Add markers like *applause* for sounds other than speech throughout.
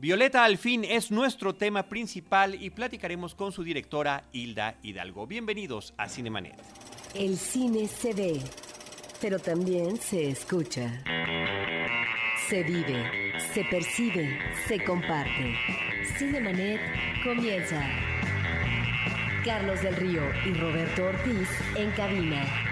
Violeta al fin es nuestro tema principal y platicaremos con su directora Hilda Hidalgo. Bienvenidos a Cinemanet. El cine se ve, pero también se escucha. Se vive, se percibe, se comparte. Cinemanet comienza. Carlos del Río y Roberto Ortiz en cabina.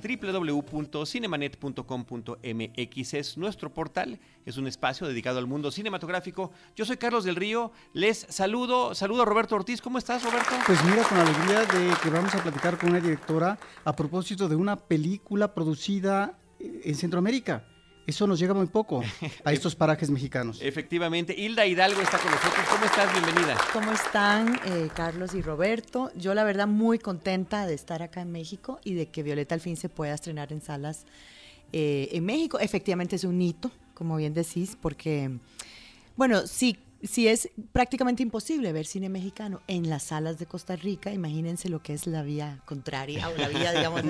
www.cinemanet.com.mx es nuestro portal, es un espacio dedicado al mundo cinematográfico. Yo soy Carlos del Río, les saludo, saludo a Roberto Ortiz. ¿Cómo estás, Roberto? Pues mira, con alegría de que vamos a platicar con una directora a propósito de una película producida en Centroamérica. Eso nos llega muy poco *laughs* a estos parajes mexicanos. Efectivamente. Hilda Hidalgo está con nosotros. ¿Cómo estás? Bienvenida. ¿Cómo están, eh, Carlos y Roberto? Yo la verdad muy contenta de estar acá en México y de que Violeta al fin se pueda estrenar en salas eh, en México. Efectivamente es un hito, como bien decís, porque, bueno, sí si es prácticamente imposible ver cine mexicano en las salas de Costa Rica, imagínense lo que es la vía contraria o la vía, *laughs* digamos,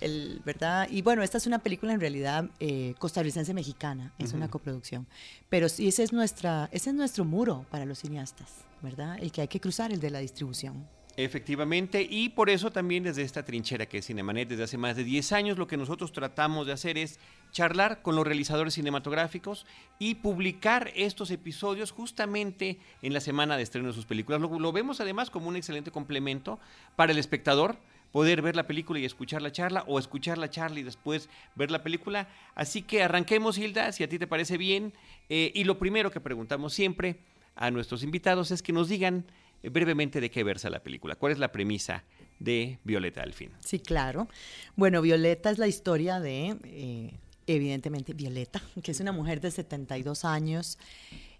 el, ¿verdad? Y bueno, esta es una película en realidad eh, costarricense mexicana, es una coproducción, pero sí ese es nuestra, ese es nuestro muro para los cineastas, ¿verdad? El que hay que cruzar, el de la distribución. Efectivamente, y por eso también desde esta trinchera que es Cinemanet desde hace más de 10 años, lo que nosotros tratamos de hacer es charlar con los realizadores cinematográficos y publicar estos episodios justamente en la semana de estreno de sus películas. Lo, vemos además como un excelente complemento para el espectador poder ver la película y escuchar la charla o escuchar la charla y después ver la película. Así que arranquemos, Hilda, si a ti te parece bien. Eh, y lo primero que preguntamos siempre a nuestros invitados es que nos digan brevemente de qué versa la película. ¿Cuál es la premisa de Violeta al? Sí, claro. Bueno, Violeta es la historia de, eh, evidentemente, Violeta, que es una mujer de 72 años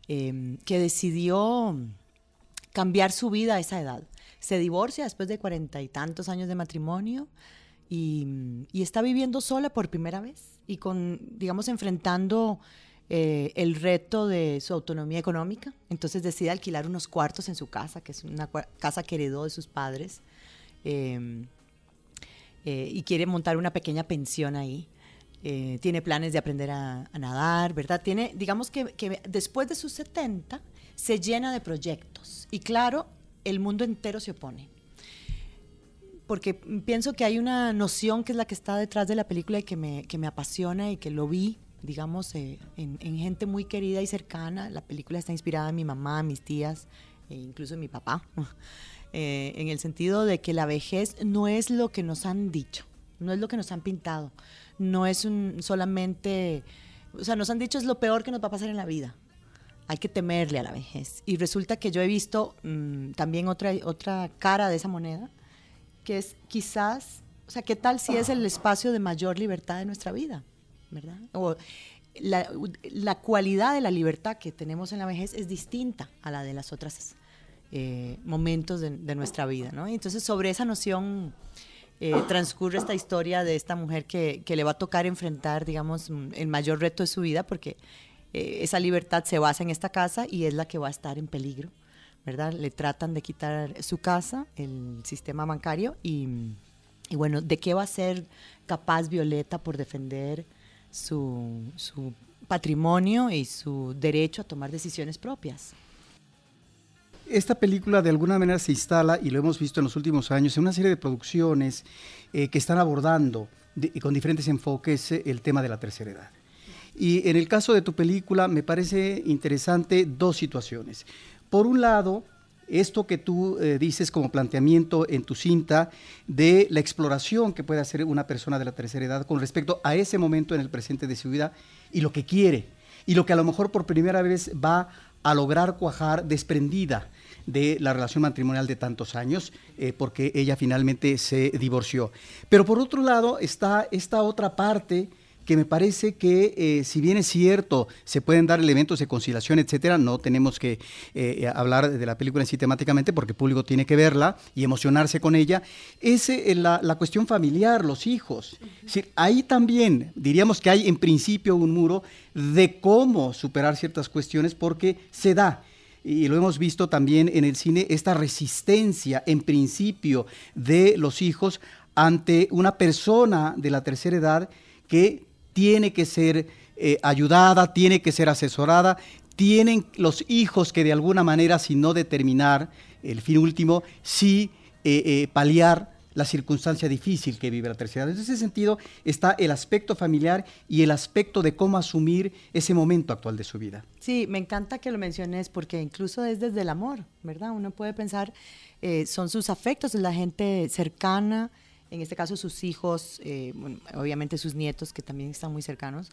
em, que decidió cambiar su vida a esa edad. Se divorcia después de cuarenta y tantos años de matrimonio y, y está viviendo sola por primera vez y con, digamos, enfrentando eh, el reto de su autonomía económica. Entonces decide alquilar unos cuartos en su casa, que es una casa que heredó de sus padres, em, eh, y quiere montar una pequeña pensión ahí. Eh, tiene planes de aprender a, nadar, ¿verdad? Tiene, digamos que, que, después de sus 70 se llena de proyectos. Y claro, el mundo entero se opone. Porque pienso que hay una noción que es la que está detrás de la película y que me, que me apasiona y que lo vi digamos, eh, en, gente muy querida y cercana. La película está inspirada en mi mamá, mis tías, e incluso en mi papá, *laughs* eh, en el sentido de que la vejez no es lo que nos han dicho, no es lo que nos han pintado, no es un, solamente, o sea, nos han dicho es lo peor que nos va a pasar en la vida. Hay que temerle a la vejez. Y resulta que yo he visto mm, también otra, otra cara de esa moneda, que es quizás, o sea, ¿qué tal si es el espacio de mayor libertad de nuestra vida? ¿Verdad? O la, cualidad de la libertad que tenemos en la vejez es distinta a la de los otros eh, momentos de, nuestra vida, ¿no? entonces sobre esa noción eh, transcurre esta historia de esta mujer que, le va a tocar enfrentar, digamos, el mayor reto de su vida porque eh, esa libertad se basa en esta casa y es la que va a estar en peligro, ¿verdad? Le tratan de quitar su casa, el sistema bancario y, y bueno, ¿de qué va a ser capaz Violeta por defender su, su patrimonio y su derecho a tomar decisiones propias. Esta película de alguna manera se instala, y lo hemos visto en los últimos años, en una serie de producciones eh, que están abordando con diferentes enfoques eh, el tema de la tercera edad. Y en el caso de tu película me parece interesante dos situaciones. Por un lado, esto que tú eh, dices como planteamiento en tu cinta de la exploración que puede hacer una persona de la tercera edad con respecto a ese momento en el presente de su vida y lo que quiere y lo que a lo mejor por primera vez va a lograr cuajar desprendida de la relación matrimonial de tantos años, eh, porque ella finalmente se divorció. Pero por otro lado está esta otra parte que me parece que, eh, si bien es cierto, se pueden dar elementos de conciliación, etcétera, no tenemos que eh, hablar de la película en sí temáticamente porque el público tiene que verla y emocionarse con ella, es eh, la, la, cuestión familiar, los hijos. ahí también diríamos que hay en principio un muro de cómo superar ciertas cuestiones porque se da y lo hemos visto también en el cine, esta resistencia en principio de los hijos ante una persona de la tercera edad que tiene que ser eh, ayudada, tiene que ser asesorada, tienen los hijos que de alguna manera, si no determinar el fin último, sí eh, eh, paliar la circunstancia difícil que vive la tercera edad. En ese sentido está el aspecto familiar y el aspecto de cómo asumir ese momento actual de su vida. Sí, me encanta que lo menciones porque incluso es desde el amor, ¿verdad? Uno puede pensar, son sus afectos, es la gente cercana, en este caso sus hijos, eh, obviamente sus nietos que también están muy cercanos,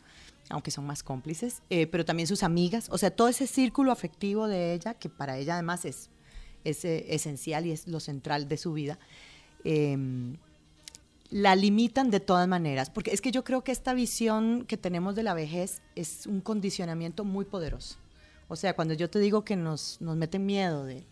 aunque son más cómplices, eh, pero también sus amigas, o sea, todo ese círculo afectivo de ella, que para ella además es, es esencial y es lo central de su vida. Em, la limitan de todas maneras, porque es que yo creo que esta visión que tenemos de la vejez es un condicionamiento muy poderoso. O sea, cuando yo te digo que nos, nos meten miedo de,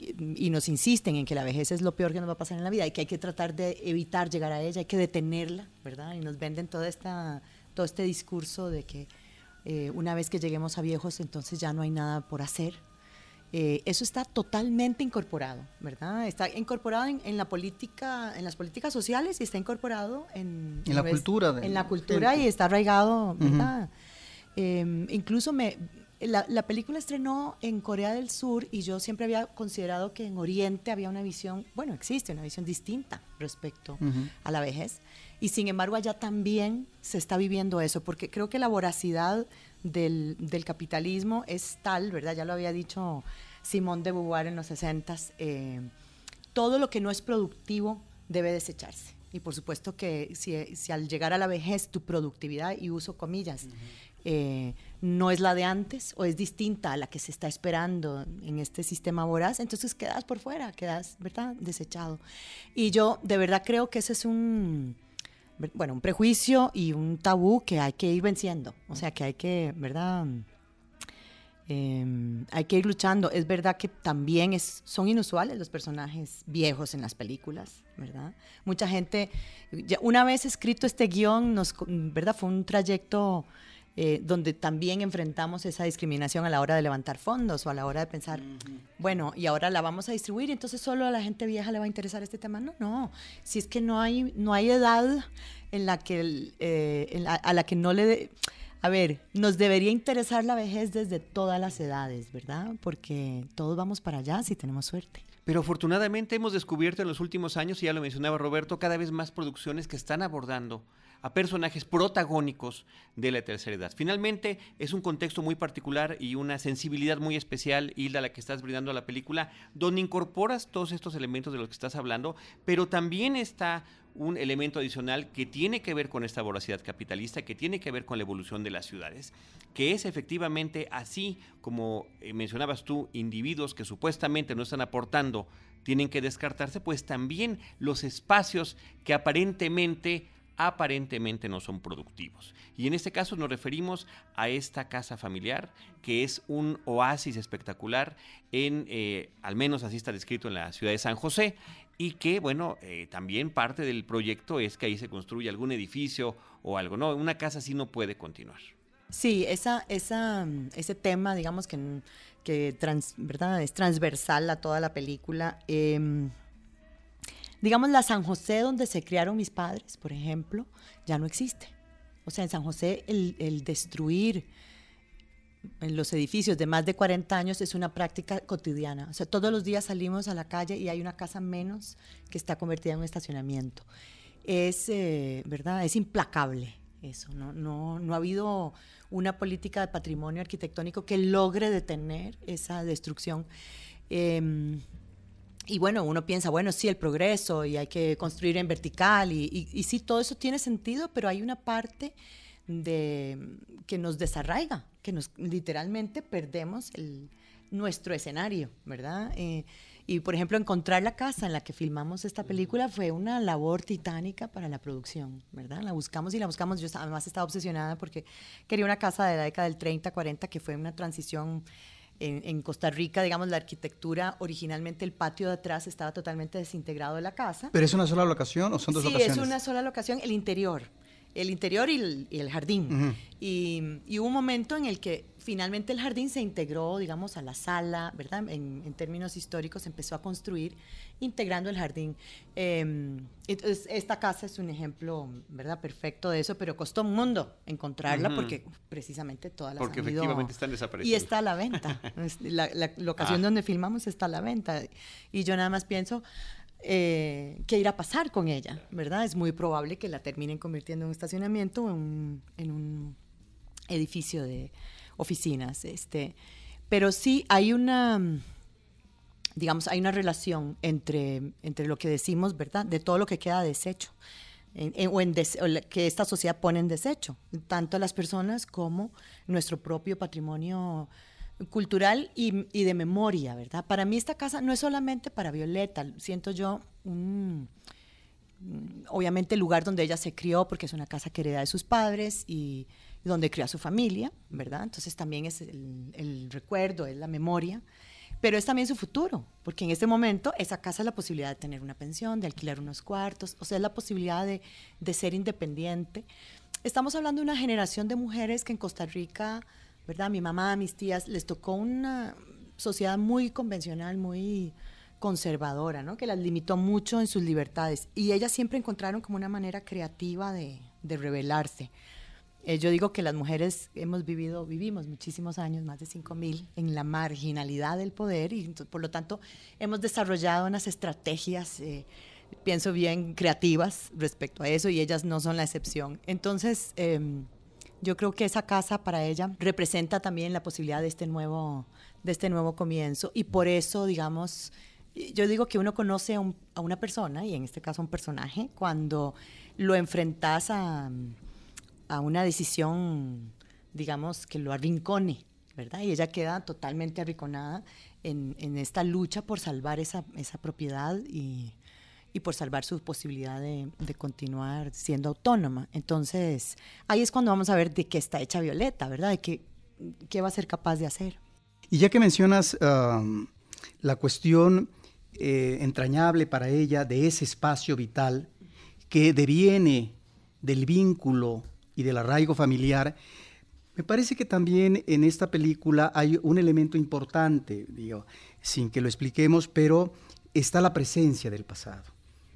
y nos insisten en que la vejez es lo peor que nos va a pasar en la vida y que hay que tratar de evitar llegar a ella, hay que detenerla, ¿verdad? Y nos venden toda esta, todo este discurso de que eh, una vez que lleguemos a viejos, entonces ya no hay nada por hacer, eh, eso está totalmente incorporado, ¿verdad? Está incorporado en, la política, en las políticas sociales y está incorporado en, en la cultura. en la cultura y está arraigado, ¿verdad? Em, incluso me, la, película estrenó en Corea del Sur y yo siempre había considerado que en Oriente había una visión, bueno, existe una visión distinta respecto a la vejez. Y sin embargo allá también se está viviendo eso, porque creo que la voracidad del, capitalismo es tal, ¿verdad? Ya lo había dicho Simón de Beauvoir en los 60, eh, todo lo que no es productivo debe desecharse. Y por supuesto que si, al llegar a la vejez tu productividad, y uso comillas, eh, no es la de antes o es distinta a la que se está esperando en este sistema voraz, entonces quedas por fuera, quedas, ¿verdad?, desechado. Y yo de verdad creo que ese es un bueno, un prejuicio y un tabú que hay que ir venciendo. O sea, que hay que, ¿verdad? Em, hay que ir luchando. Es verdad que también es, son inusuales los personajes viejos en las películas, ¿verdad? Mucha gente, una vez escrito este guion, nos, ¿verdad? Fue un trayecto eh, donde también enfrentamos esa discriminación a la hora de levantar fondos o a la hora de pensar, bueno, y ahora la vamos a distribuir, entonces solo a la gente vieja le va a interesar este tema. No, no, si es que no hay, no hay edad en la que, eh, a la que no le... a ver, nos debería interesar la vejez desde todas las edades, ¿verdad? Porque todos vamos para allá si tenemos suerte. Pero afortunadamente hemos descubierto en los últimos años, y ya lo mencionaba Roberto, cada vez más producciones que están abordando a personajes protagónicos de la tercera edad. Finalmente, es un contexto muy particular y una sensibilidad muy especial, Hilda, la que estás brindando a la película, donde incorporas todos estos elementos de los que estás hablando, pero también está un elemento adicional que tiene que ver con esta voracidad capitalista, que tiene que ver con la evolución de las ciudades, que es efectivamente así como eh, mencionabas tú, individuos que supuestamente no están aportando, tienen que descartarse, pues también los espacios que aparentemente aparentemente no son productivos. Y en este caso nos referimos a esta casa familiar, que es un oasis espectacular en, eh, al menos así está descrito en la ciudad de San José, y que, bueno, eh, también parte del proyecto es que ahí se construya algún edificio o algo, ¿no? Una casa así no puede continuar. Sí, esa, esa, ese tema, digamos que, que ¿verdad? es transversal a toda la película. Em, Digamos, la San José donde se criaron mis padres, por ejemplo, ya no existe. O sea, en San José el, destruir en los edificios de más de 40 años es una práctica cotidiana. O sea, todos los días salimos a la calle y hay una casa menos que está convertida en un estacionamiento. Es, eh, ¿verdad? Es implacable eso. ¿no? No, no ha habido una política de patrimonio arquitectónico que logre detener esa destrucción. Em, y bueno, uno piensa, bueno, sí, el progreso y hay que construir en vertical y, y, sí, todo eso tiene sentido, pero hay una parte de, que nos desarraiga, que nos literalmente perdemos el, nuestro escenario, ¿verdad? Eh, y por ejemplo, encontrar la casa en la que filmamos esta película fue una labor titánica para la producción, ¿verdad? La buscamos y la buscamos. Yo además estaba obsesionada porque quería una casa de la década del 30, 40, que fue una transición en, Costa Rica, digamos, la arquitectura, originalmente el patio de atrás estaba totalmente desintegrado de la casa. ¿Pero es una sola locación o son dos locaciones? Sí, es una sola locación, el interior. El interior y el, jardín. y, hubo un momento en el que finalmente el jardín se integró, digamos, a la sala, ¿verdad? En, términos históricos, empezó a construir integrando el jardín. Em, entonces, esta casa es un ejemplo, ¿verdad? Perfecto de eso, pero costó un mundo encontrarla porque precisamente todas las Porque efectivamente están desaparecidas. Y está a la venta. *laughs* la, locación ah. donde filmamos está a la venta. Y yo nada más pienso, eh, qué irá a pasar con ella, ¿verdad? Es muy probable que la terminen convirtiendo en un estacionamiento o en, un edificio de oficinas. Este. Pero sí hay una, digamos, hay una relación entre, entre lo que decimos, ¿verdad? De todo lo que queda desecho. o, en que esta sociedad pone en desecho, tanto las personas como nuestro propio patrimonio cultural y, de memoria, ¿verdad? Para mí esta casa no es solamente para Violeta, siento yo un, obviamente el lugar donde ella se crió, porque es una casa que hereda de sus padres y, donde crió a su familia, ¿verdad? Entonces también es el, recuerdo, es la memoria, pero es también su futuro, porque en este momento esa casa es la posibilidad de tener una pensión, de alquilar unos cuartos, o sea, es la posibilidad de, de ser independiente. Estamos hablando de una generación de mujeres que en Costa Rica ¿verdad? Mi mamá, mis tías, les tocó una sociedad muy convencional, muy conservadora, ¿no? Que las limitó mucho en sus libertades. Y ellas siempre encontraron como una manera creativa de, rebelarse. Eh, yo digo que las mujeres hemos vivido, vivimos muchísimos años, más de 5.000, en la marginalidad del poder y por lo tanto hemos desarrollado unas estrategias, eh, pienso bien, creativas respecto a eso y ellas no son la excepción. Entonces, em, yo creo que esa casa para ella representa también la posibilidad de este nuevo, de este nuevo comienzo y por eso, digamos, yo digo que uno conoce a, una persona, y en este caso a un personaje, cuando lo enfrentas a, a una decisión, digamos, que lo arrincone, ¿verdad? Y ella queda totalmente arrinconada en, en esta lucha por salvar esa, esa propiedad y, y por salvar su posibilidad de, continuar siendo autónoma. Entonces, ahí es cuando vamos a ver de qué está hecha Violeta, ¿verdad? De qué, qué va a ser capaz de hacer. Y ya que mencionas la cuestión eh, entrañable para ella de ese espacio vital que deviene del vínculo y del arraigo familiar, me parece que también en esta película hay un elemento importante, digo, sin que lo expliquemos, pero está la presencia del pasado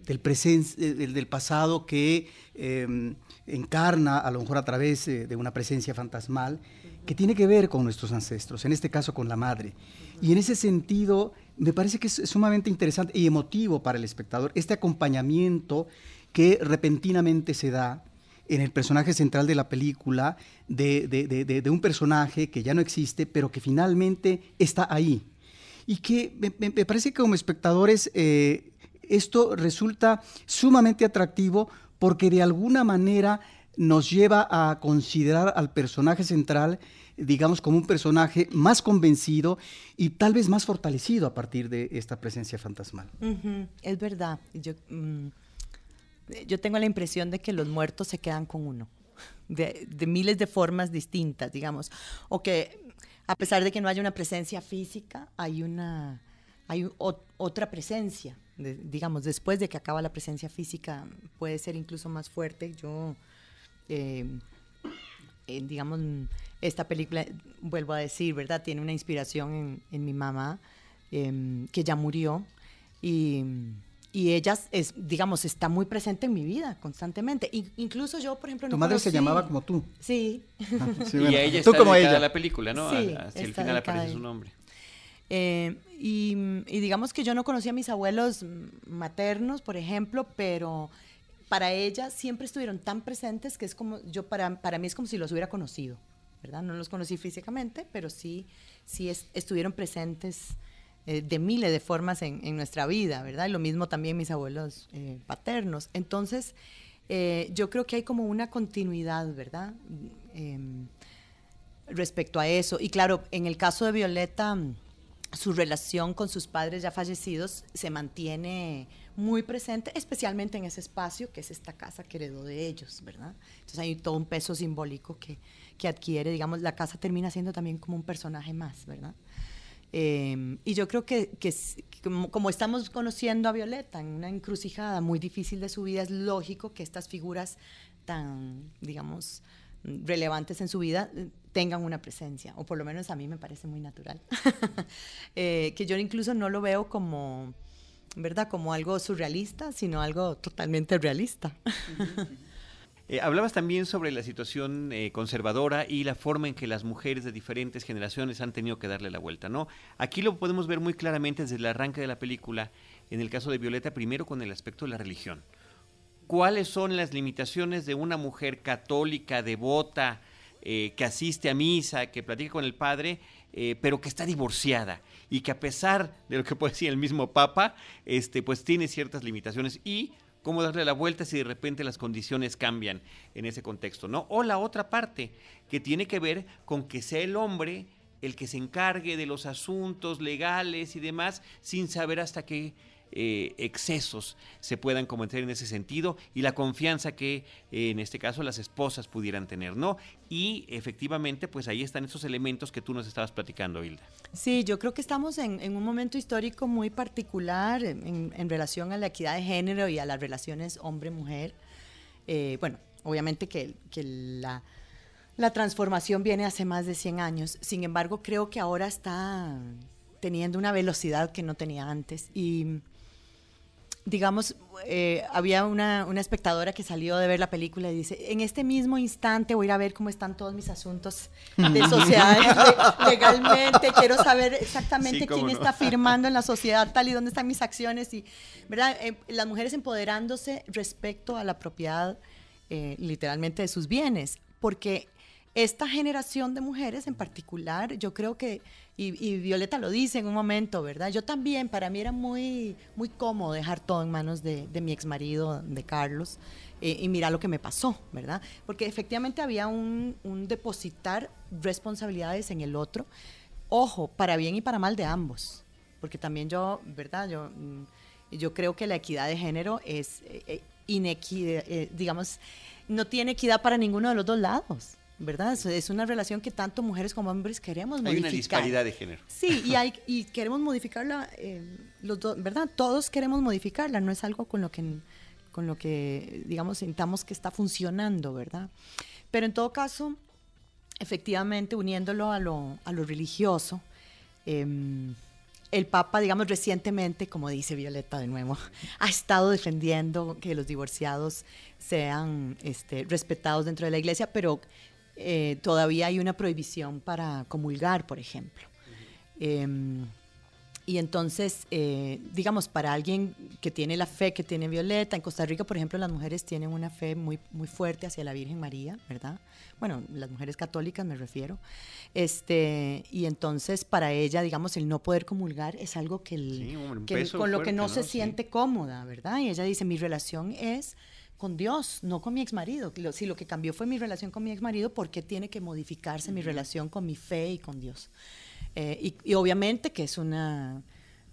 del, eh, del, pasado que em, encarna, a lo mejor a través eh, de una presencia fantasmal, que tiene que ver con nuestros ancestros, en este caso con la madre. Y en ese sentido, me parece que es sumamente interesante y emotivo para el espectador este acompañamiento que repentinamente se da en el personaje central de la película, de, un personaje que ya no existe, pero que finalmente está ahí. Y que me, parece que como espectadores eh, esto resulta sumamente atractivo porque de alguna manera nos lleva a considerar al personaje central, digamos, como un personaje más convencido y tal vez más fortalecido a partir de esta presencia fantasmal. Es verdad. Yo, mm, yo tengo la impresión de que los muertos se quedan con uno, de, de miles de formas distintas, digamos, o que a pesar de que no haya una presencia física, hay una hay otra presencia digamos, después de que acaba la presencia física, puede ser incluso más fuerte. Yo, eh, digamos, esta película, vuelvo a decir, ¿verdad? Tiene una inspiración en, mi mamá, em, que ya murió, y, y, ella, es, digamos, está muy presente en mi vida constantemente. incluso yo, por ejemplo, Tu madre se llamaba como tú. Sí. y ella está como ella. la película, ¿no? Sí, Hacia el final aparece su nombre. Eh, y, digamos que yo no conocía a mis abuelos maternos, por ejemplo, pero para ella siempre estuvieron tan presentes que es como, yo para, para mí es como si los hubiera conocido, ¿verdad? No los conocí físicamente, pero sí, sí estuvieron presentes eh, de miles de formas en, nuestra vida, ¿verdad? Y lo mismo también mis abuelos eh, paternos. Entonces, yo creo que hay como una continuidad, ¿verdad? Em, respecto a eso. Y claro, en el caso de Violeta su relación con sus padres ya fallecidos se mantiene muy presente, especialmente en ese espacio que es esta casa que heredó de ellos, ¿verdad? Entonces hay todo un peso simbólico que, que adquiere, digamos, la casa termina siendo también como un personaje más, ¿verdad? Eh, y yo creo que, que como, como, estamos conociendo a Violeta en una encrucijada muy difícil de su vida, es lógico que estas figuras tan, digamos, relevantes en su vida eh, tengan una presencia, o por lo menos a mí me parece muy natural. *laughs* Eh, que yo incluso no lo veo como, ¿verdad? Como algo surrealista, sino algo totalmente realista. *laughs* Eh, hablabas también sobre la situación eh, conservadora y la forma en que las mujeres de diferentes generaciones han tenido que darle la vuelta, ¿no? Aquí lo podemos ver muy claramente desde el arranque de la película, en el caso de Violeta, primero con el aspecto de la religión. ¿Cuáles son las limitaciones de una mujer católica, devota, eh, que asiste a misa, que platica con el padre, pero que está divorciada y que a pesar de lo que puede decir el mismo Papa, este, pues tiene ciertas limitaciones y cómo darle la vuelta si de repente las condiciones cambian en ese contexto, ¿no? O la otra parte, que tiene que ver con que sea el hombre el que se encargue de los asuntos legales y demás, sin saber hasta qué eh, excesos se puedan cometer en ese sentido y la confianza que eh, en este caso las esposas pudieran tener, ¿no? Y efectivamente, pues ahí están esos elementos que tú nos estabas platicando, Hilda. Sí, yo creo que estamos en, un momento histórico muy particular en, relación a la equidad de género y a las relaciones hombre-mujer. Eh, bueno, obviamente que, la, la transformación viene hace más de 100 años, sin embargo creo que ahora está teniendo una velocidad que no tenía antes y digamos, eh, había una, espectadora que salió de ver la película y dice, en este mismo instante voy a ir a ver cómo están todos mis asuntos de sociedad *laughs* legalmente, quiero saber exactamente quién está firmando en la sociedad tal y dónde están mis acciones y, ¿verdad? Eh, las mujeres empoderándose respecto a la propiedad eh, literalmente de sus bienes, porque esta generación de mujeres en particular, yo creo que, y, Violeta lo dice en un momento, ¿verdad? Yo también, para mí era muy, muy cómodo dejar todo en manos de, mi ex marido, de Carlos, eh, y mira lo que me pasó, ¿verdad? Porque efectivamente había un, depositar responsabilidades en el otro, ojo, para bien y para mal de ambos, porque también yo, ¿verdad? Yo, mm, yo creo que la equidad de género es eh, eh, inequidad, digamos, no tiene equidad para ninguno de los dos lados. ¿Verdad? Es una relación que tanto mujeres como hombres queremos modificar. Hay una disparidad de género. Sí, y, hay, *laughs* y queremos modificarla, eh, los ¿verdad? Todos queremos modificarla, no es algo con lo que, con lo que, digamos, sintamos que está funcionando, ¿verdad? Pero en todo caso, efectivamente, uniéndolo a lo, a lo religioso, em, el Papa, digamos, recientemente, como dice Violeta de nuevo, *laughs* ha estado defendiendo que los divorciados sean este, respetados dentro de la iglesia, pero eh, todavía hay una prohibición para comulgar, por ejemplo. Em, y entonces, eh, digamos, para alguien que tiene la fe que tiene Violeta, en Costa Rica, por ejemplo, las mujeres tienen una fe muy, muy fuerte hacia la Virgen María, ¿verdad? Bueno, las mujeres católicas me refiero. Este, y entonces, para ella, digamos, el no poder comulgar es algo que, con lo que no, se siente cómoda, ¿verdad? Y ella dice, mi relación es con Dios, no con mi ex marido. Si lo que cambió fue mi relación con mi ex marido, ¿por qué tiene que modificarse mi relación con mi fe y con Dios? Eh, y, obviamente que es una,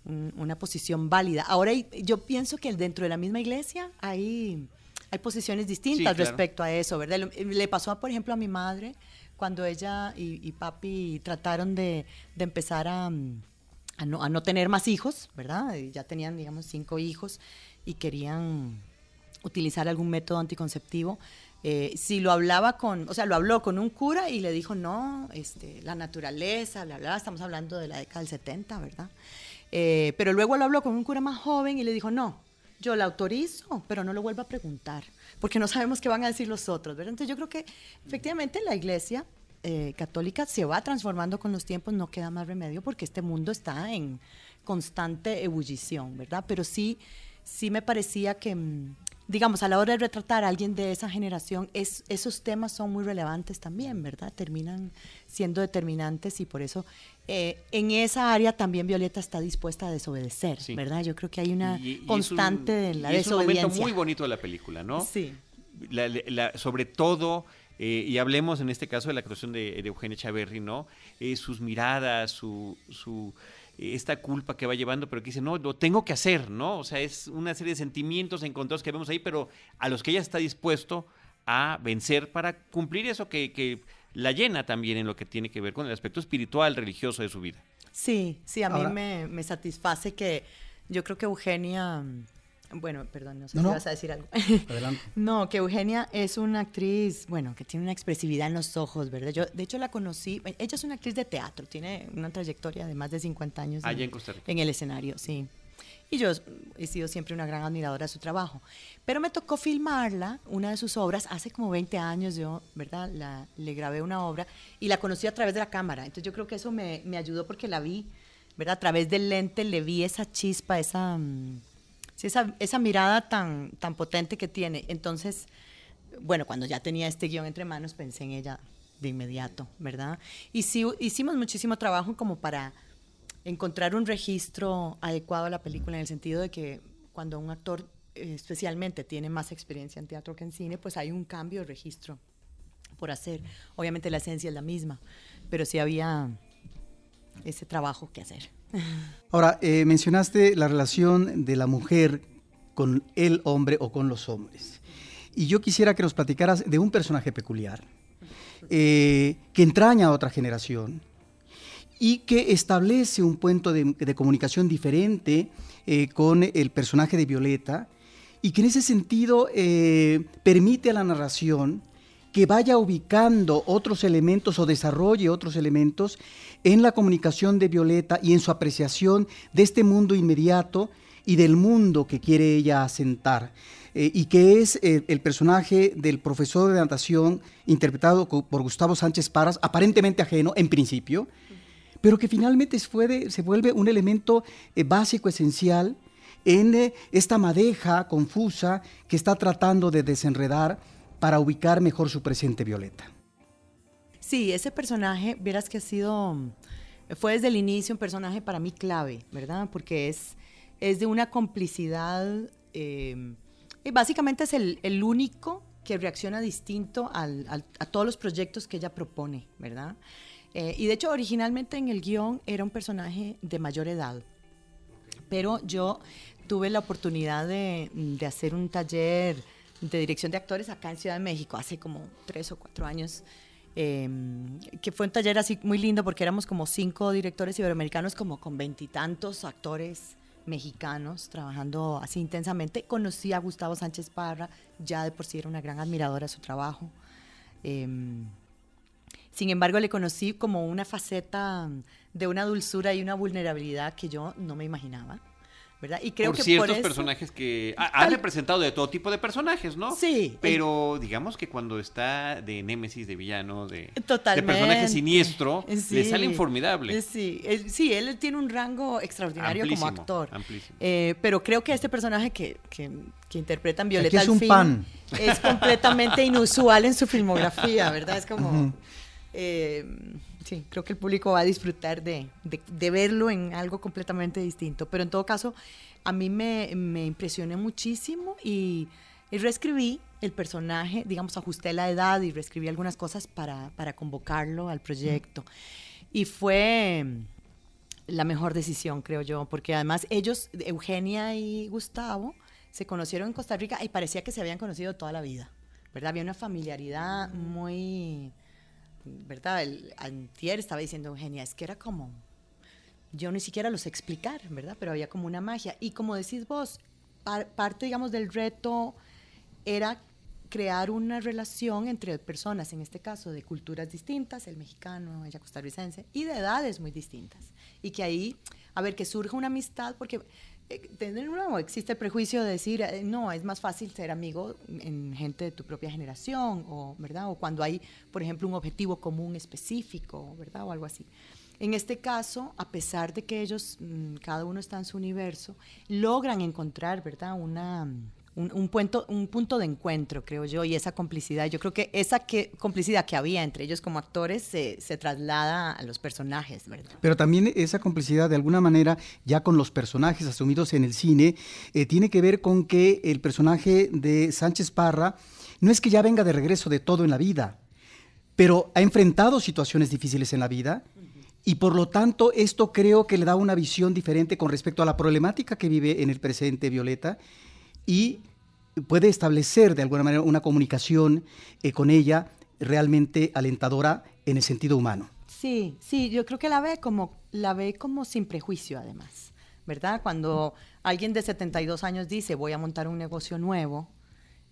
una posición válida. Ahora yo pienso que dentro de la misma iglesia hay, hay posiciones distintas respecto a eso, ¿verdad? Le pasó, por ejemplo, a mi madre cuando ella y, papi trataron de, empezar a, a, no, a no tener más hijos, ¿verdad? Ya tenían, digamos, cinco hijos y querían utilizar algún método anticonceptivo. Eh, si lo hablaba con, o sea, lo habló con un cura y le dijo, no, este, la naturaleza, bla, bla, estamos hablando de la década del 70, ¿verdad? Eh, pero luego lo habló con un cura más joven y le dijo, no, yo la autorizo, pero no lo vuelvo a preguntar, porque no sabemos qué van a decir los otros, ¿verdad? Entonces yo creo que efectivamente la iglesia eh, católica se va transformando con los tiempos, no queda más remedio porque este mundo está en constante ebullición, ¿verdad? Pero sí, sí me parecía que mm, digamos, a la hora de retratar a alguien de esa generación, es, esos temas son muy relevantes también, ¿verdad? Terminan siendo determinantes y por eso eh, en esa área también Violeta está dispuesta a desobedecer, ¿verdad? Yo creo que hay una constante de la desobediencia. Es un momento muy bonito de la película, ¿no? Sí. sobre todo... Eh, y hablemos en este caso de la actuación de, Eugenia Chaverri, ¿no? Eh, sus miradas, su, su esta culpa que va llevando, pero que dice, no, lo tengo que hacer, ¿no? O sea, es una serie de sentimientos encontrados que vemos ahí, pero a los que ella está dispuesto a vencer para cumplir eso que, la llena también en lo que tiene que ver con el aspecto espiritual, religioso de su vida. Sí, sí, a mí me, me, satisface que yo creo que Eugenia bueno, perdón, no sé si vas a decir algo. Adelante. *laughs* no, que Eugenia es una actriz, bueno, que tiene una expresividad en los ojos, ¿verdad? Yo, de hecho, la conocí, ella es una actriz de teatro, tiene una trayectoria de más de 50 años. Allá en, Costa Rica. En el escenario, sí. Y yo he sido siempre una gran admiradora de su trabajo. Pero me tocó filmarla, una de sus obras, hace como 20 años yo, ¿verdad? La, le grabé una obra y la conocí a través de la cámara. Entonces yo creo que eso me, me ayudó porque la vi, ¿verdad? A través del lente le vi esa chispa, esa... Mm, esa, esa, mirada tan, tan potente que tiene. Entonces, bueno, cuando ya tenía este guion entre manos, pensé en ella de inmediato, ¿verdad? Y sí, hicimos muchísimo trabajo como para encontrar un registro adecuado a la película, en el sentido de que cuando un actor eh, especialmente tiene más experiencia en teatro que en cine, pues hay un cambio de registro por hacer. Obviamente la esencia es la misma, pero sí había ese trabajo que hacer. Ahora, eh, mencionaste la relación de la mujer con el hombre o con los hombres. Y yo quisiera que nos platicaras de un personaje peculiar, eh, que entraña a otra generación y que establece un punto de, comunicación diferente eh, con el personaje de Violeta y que en ese sentido permite a la narración que vaya ubicando otros elementos o desarrolle otros elementos en la comunicación de Violeta y en su apreciación de este mundo inmediato y del mundo que quiere ella asentar. Eh, y que es eh, el personaje del profesor de natación interpretado por Gustavo Sánchez Parras, aparentemente ajeno en principio, pero que finalmente se, vuelve un elemento eh, básico, esencial en esta madeja confusa que está tratando de desenredar para ubicar mejor su presente Violeta. Sí, ese personaje, verás que ha sido, fue desde el inicio un personaje para mí clave, ¿verdad? Porque es, es de una complicidad, eh, y básicamente es el, único que reacciona distinto a todos los proyectos que ella propone, ¿verdad? Eh, y de hecho, originalmente en el guion era un personaje de mayor edad, pero yo tuve la oportunidad de, de hacer un taller de dirección de actores acá en Ciudad de México hace como tres o cuatro años Em, que fue un taller así muy lindo porque éramos como cinco directores iberoamericanos, como con veintitantos actores mexicanos trabajando así intensamente. Conocí a Gustavo Sánchez Parra, ya de por sí era una gran admiradora de su trabajo. Em, sin embargo, le conocí como una faceta de una dulzura y una vulnerabilidad que yo no me imaginaba. Y creo por que ciertos personajes que ha, representado de todo tipo de personajes, ¿no? Sí. Pero digamos que cuando está de némesis, de villano, de, de personaje siniestro, le sale formidable. Sí, él, sí, él tiene un rango extraordinario como actor. Eh, pero creo que este personaje que, que, que interpretan Violeta es un pan. es completamente inusual en su filmografía, ¿verdad? Es como... Eh, sí, creo que el público va a disfrutar de, verlo en algo completamente distinto. Pero en todo caso, a mí me, me impresioné muchísimo y, reescribí el personaje, digamos, ajusté la edad y reescribí algunas cosas para, convocarlo al proyecto. Y fue la mejor decisión, creo yo, porque además ellos, Eugenia y Gustavo, se conocieron en Costa Rica y parecía que se habían conocido toda la vida, ¿verdad? Había una familiaridad muy ¿verdad? El antier estaba diciendo Eugenia, es que era como, yo ni siquiera los explicar, ¿verdad? Pero había como una magia. Y como decís vos, parte, digamos, del reto era crear una relación entre personas, en este caso de culturas distintas, el mexicano, ella costarricense, y de edades muy distintas. Y que ahí, a ver, que surja una amistad, porque de nuevo, existe el prejuicio de decir, eh, no, es más fácil ser amigo en gente de tu propia generación, o, ¿verdad? O cuando hay, por ejemplo, un objetivo común específico, ¿verdad? O algo así. En este caso, a pesar de que ellos, mm, cada uno está en su universo, logran encontrar, ¿verdad? Una un, punto, un punto de encuentro, creo yo, y esa complicidad. Yo creo que esa complicidad que había entre ellos como actores se, traslada a los personajes, ¿verdad? Pero también esa complicidad, de alguna manera, ya con los personajes asumidos en el cine, eh, tiene que ver con que el personaje de Sánchez Parra no es que ya venga de regreso de todo en la vida, pero ha enfrentado situaciones difíciles en la vida. Y por lo tanto, esto creo que le da una visión diferente con respecto a la problemática que vive en el presente Violeta y puede establecer de alguna manera una comunicación eh, con ella realmente alentadora en el sentido humano. Sí, sí, yo creo que la ve como la ve como sin prejuicio además, ¿verdad? Cuando alguien de 72 años dice, voy a montar un negocio nuevo,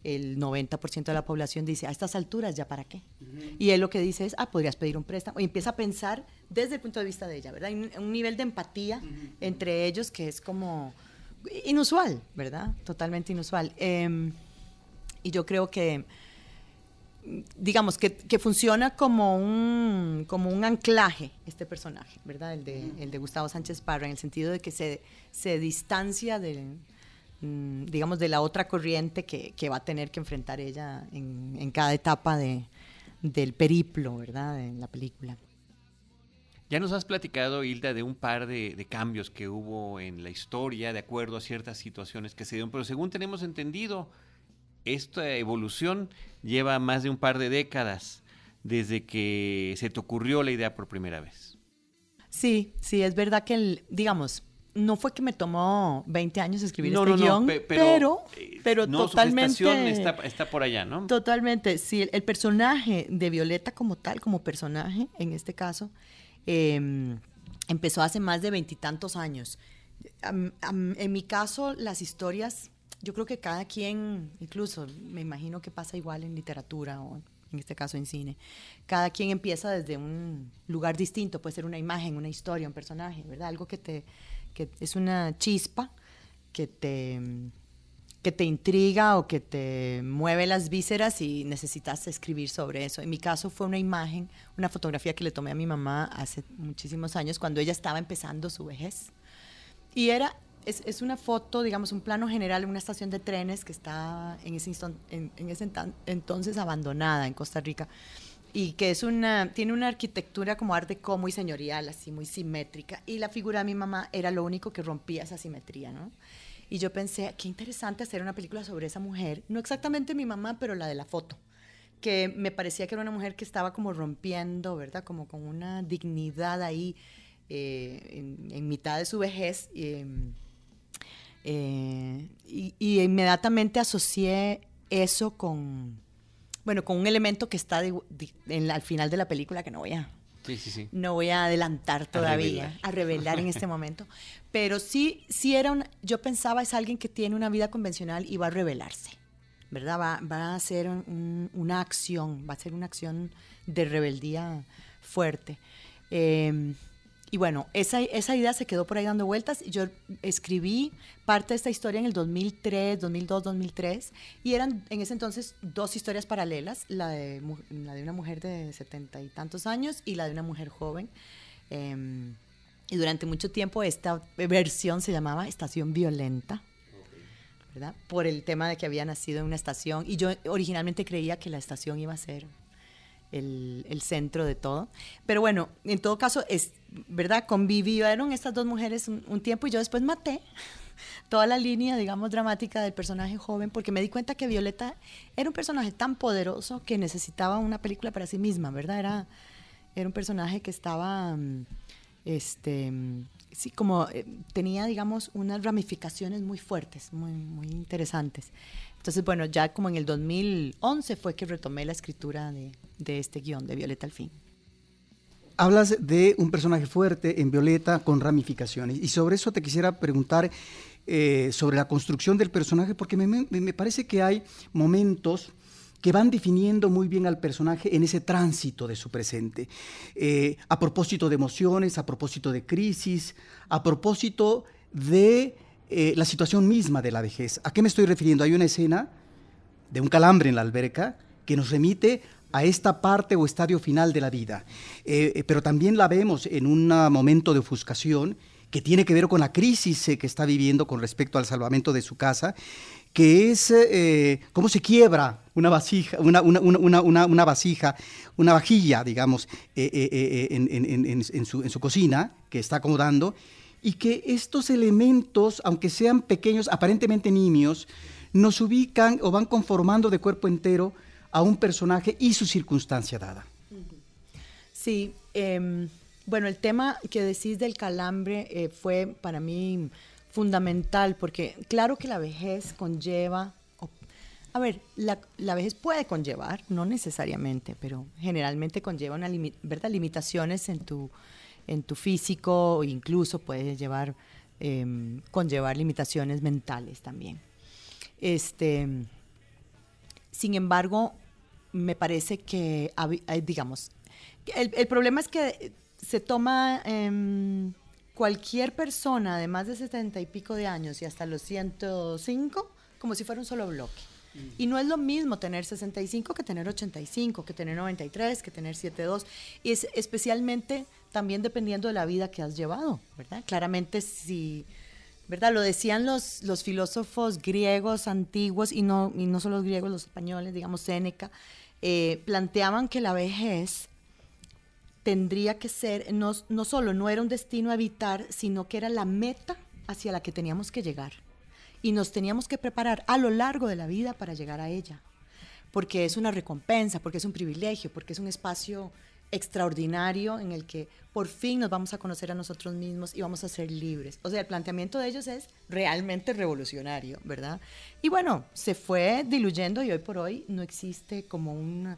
el 90% de la población dice, a estas alturas, ¿ya para qué? Y él lo que dice es, ah, podrías pedir un préstamo. Y empieza a pensar desde el punto de vista de ella, ¿verdad? Hay un, un nivel de empatía entre ellos que es como inusual, ¿verdad? Totalmente inusual. Em, y yo creo que digamos, que, que, funciona como un, como un anclaje este personaje, ¿verdad? El de, el de Gustavo Sánchez Parra, en el sentido de que se, se distancia de, mm, digamos, de la otra corriente que, que, va a tener que enfrentar ella en, en cada etapa de, del periplo, ¿verdad? En la película. Ya nos has platicado, Hilda, de un par de, de, cambios que hubo en la historia de acuerdo a ciertas situaciones que se dieron, pero según tenemos entendido, esta evolución lleva más de un par de décadas desde que se te ocurrió la idea por primera vez. Sí, sí, es verdad que, el, digamos, no fue que me tomó 20 años escribir no, este no, guion, no, pero, pero no, totalmente... Su está, está, por allá, ¿no? Totalmente, sí, el, el, personaje de Violeta como tal, como personaje, en este caso, eh, empezó hace más de veintitantos años. En mi caso, las historias yo creo que cada quien, incluso me imagino que pasa igual en literatura o en este caso en cine, cada quien empieza desde un lugar distinto, puede ser una imagen, una historia, un personaje, ¿verdad? Algo que te que es una chispa que te que te intriga o que te mueve las vísceras y necesitas escribir sobre eso. En mi caso fue una imagen, una fotografía que le tomé a mi mamá hace muchísimos años cuando ella estaba empezando su vejez. Y era es, es, una foto, digamos, un plano general de una estación de trenes que está en ese, en, en ese entonces abandonada en Costa Rica y que es una, tiene una arquitectura como arte deco muy señorial, así muy simétrica. Y la figura de mi mamá era lo único que rompía esa simetría, ¿no? Y yo pensé, qué interesante hacer una película sobre esa mujer, no exactamente mi mamá, pero la de la foto, que me parecía que era una mujer que estaba como rompiendo, ¿verdad? Como con una dignidad ahí eh, en, mitad de su vejez. Eh, eh, y, inmediatamente asocié eso con, bueno, con un elemento que está en, al final de la película que no voy a, sí, sí, sí. no voy a adelantar todavía, a revelar, a revelar en este momento. Pero sí, sí era un, yo pensaba es alguien que tiene una vida convencional y va a revelarse, ¿verdad? Va, va a hacer un, una acción, va a ser una acción de rebeldía fuerte. Eh, y bueno, esa, esa idea se quedó por ahí dando vueltas. Yo escribí parte de esta historia en el 2003, 2002, 2003, y eran en ese entonces dos historias paralelas, la de, la de una mujer de setenta y tantos años y la de una mujer joven. Eh, y durante mucho tiempo esta versión se llamaba Estación Violenta. ¿verdad? Por el tema de que había nacido en una estación. Y yo originalmente creía que la estación iba a ser el, el, centro de todo. Pero bueno, en todo caso, es verdad, convivieron estas dos mujeres un, un, tiempo y yo después maté *laughs* toda la línea, digamos, dramática del personaje joven, porque me di cuenta que Violeta era un personaje tan poderoso que necesitaba una película para sí misma, ¿verdad? Era, era un personaje que estaba, este, sí, como eh, tenía, digamos, unas ramificaciones muy fuertes, muy, muy interesantes. Entonces, bueno, ya como en el 2011 fue que retomé la escritura de, de este guion de Violeta al fin. Hablas de un personaje fuerte en Violeta con ramificaciones y sobre eso te quisiera preguntar eh, sobre la construcción del personaje porque me, me, parece que hay momentos que van definiendo muy bien al personaje en ese tránsito de su presente. Eh, a propósito de emociones, a propósito de crisis, a propósito de eh, la situación misma de la vejez. ¿A qué me estoy refiriendo? Hay una escena de un calambre en la alberca que nos remite a esta parte o estadio final de la vida. Eh, eh, pero también la vemos en un momento de ofuscación que tiene que ver con la crisis que está viviendo con respecto al salvamento de su casa, que es eh, cómo se quiebra una vasija, una, una, una, una vasija, una vajilla, digamos, en, su, en su cocina, que está acomodando, y que estos elementos, aunque sean pequeños, aparentemente nimios, nos ubican o van conformando de cuerpo entero a un personaje y su circunstancia dada. Sí, eh, bueno, el tema que decís del calambre eh, fue para mí fundamental porque claro que la vejez conlleva, a ver, la, la, vejez puede conllevar, no necesariamente, pero generalmente conlleva una limi ¿verdad? limitaciones en tu, en tu físico o incluso puede llevar em, conllevar limitaciones mentales también. Este, sin embargo, me parece que, digamos, el, el, problema es que se toma em, cualquier persona de más de 70 y pico de años y hasta los 105 como si fuera un solo bloque. Y no es lo mismo tener 65 que tener 85, que tener 93, que tener 72. Y es especialmente también dependiendo de la vida que has llevado, ¿verdad? Claramente si, ¿verdad? Lo decían los, los filósofos griegos antiguos, y no, y no solo los griegos, los españoles, digamos Séneca, eh, planteaban que la vejez tendría que ser, no, no solo no era un destino a evitar, sino que era la meta hacia la que teníamos que llegar y nos teníamos que preparar a lo largo de la vida para llegar a ella, porque es una recompensa, porque es un privilegio, porque es un espacio extraordinario en el que por fin nos vamos a conocer a nosotros mismos y vamos a ser libres. O sea, el planteamiento de ellos es realmente revolucionario, ¿verdad? Y bueno, se fue diluyendo y hoy por hoy no existe como una,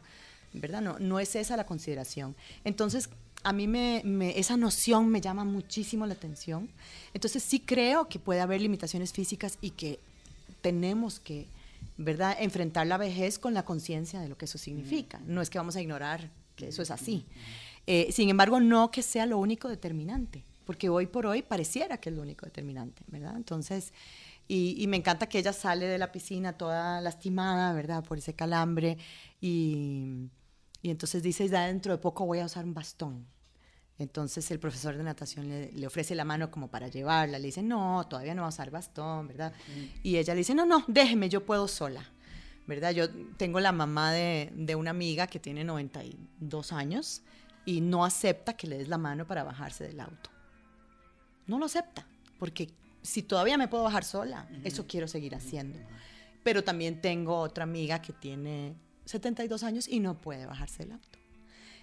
¿verdad? No, no es esa la consideración. Entonces, a mí me, esa noción me llama muchísimo la atención. Entonces sí creo que puede haber limitaciones físicas y que tenemos que, ¿verdad?, enfrentar la vejez con la conciencia de lo que eso significa. No es que vamos a ignorar que eso es así. Eh, sin embargo, no que sea lo único determinante, porque hoy por hoy pareciera que es lo único determinante, ¿verdad? Entonces, y, me encanta que ella sale de la piscina toda lastimada, ¿verdad?, por ese calambre y y entonces dice, ya dentro de poco voy a usar un bastón. Entonces el profesor de natación le, ofrece la mano como para llevarla. Le dice, no, todavía no va a usar bastón, ¿verdad? Y ella le dice, no, no, déjeme, yo puedo sola. ¿Verdad? Yo tengo la mamá de, de una amiga que tiene 92 años y no acepta que le des la mano para bajarse del auto. No lo acepta, porque si todavía me puedo bajar sola, eso quiero seguir haciendo. Pero también tengo otra amiga que tiene 72 años y no puede bajarse del auto.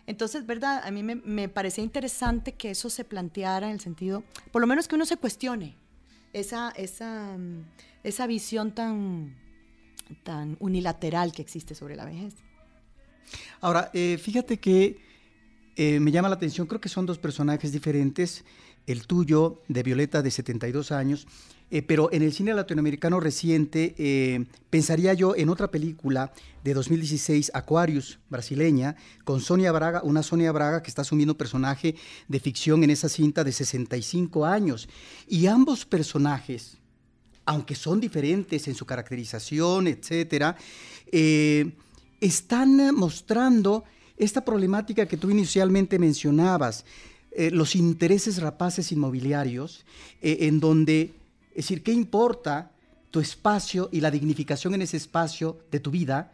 Entonces, ¿verdad? A mí me, me parecía interesante que eso se planteara en el sentido, por lo menos que uno se cuestione esa, esa, esa visión tan, tan unilateral que existe sobre la vejez. Ahora, eh, fíjate que eh, me llama la atención, creo que son dos personajes diferentes, el tuyo de Violeta de 72 años eh, pero en el cine latinoamericano reciente pensaría yo en otra película de 2016, Aquarius, brasileña, con Sonia Braga, una Sonia Braga que está asumiendo personaje de ficción en esa cinta de 65 años. Y ambos personajes, aunque son diferentes en su caracterización, etcétera, eh, están mostrando esta problemática que tú inicialmente mencionabas, los intereses rapaces inmobiliarios, en donde es decir, ¿qué importa tu espacio y la dignificación en ese espacio de tu vida?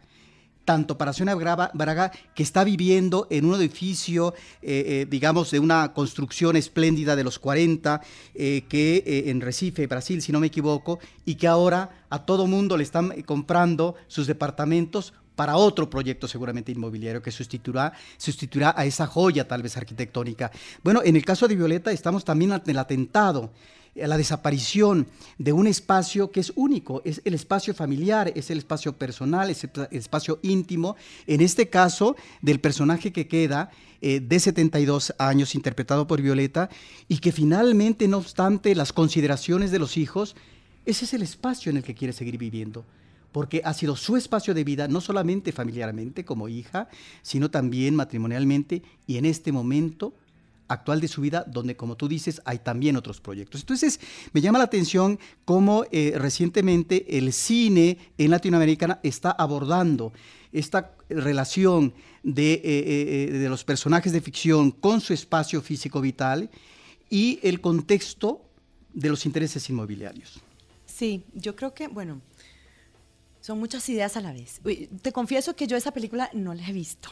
Tanto para Sonia Braga, que está viviendo en un edificio, eh, eh, digamos, de una construcción espléndida de los 40, eh, que en Recife, Brasil, si no me equivoco, y que ahora a todo mundo le están comprando sus departamentos para otro proyecto seguramente inmobiliario que sustituirá, a esa joya tal vez arquitectónica. Bueno, en el caso de Violeta estamos también ante el atentado la desaparición de un espacio que es único, es el espacio familiar, es el espacio personal, es el espacio íntimo, en este caso del personaje que queda eh, de 72 años interpretado por Violeta y que finalmente, no obstante las consideraciones de los hijos, ese es el espacio en el que quiere seguir viviendo porque ha sido su espacio de vida, no solamente familiarmente como hija, sino también matrimonialmente y en este momento actual de su vida, donde, como tú dices, hay también otros proyectos. Entonces, me llama la atención cómo eh, recientemente el cine en Latinoamérica está abordando esta relación de, eh, eh, de los personajes de ficción con su espacio físico vital y el contexto de los intereses inmobiliarios. Sí, yo creo que, bueno, son muchas ideas a la vez. te confieso que yo esa película no la he visto.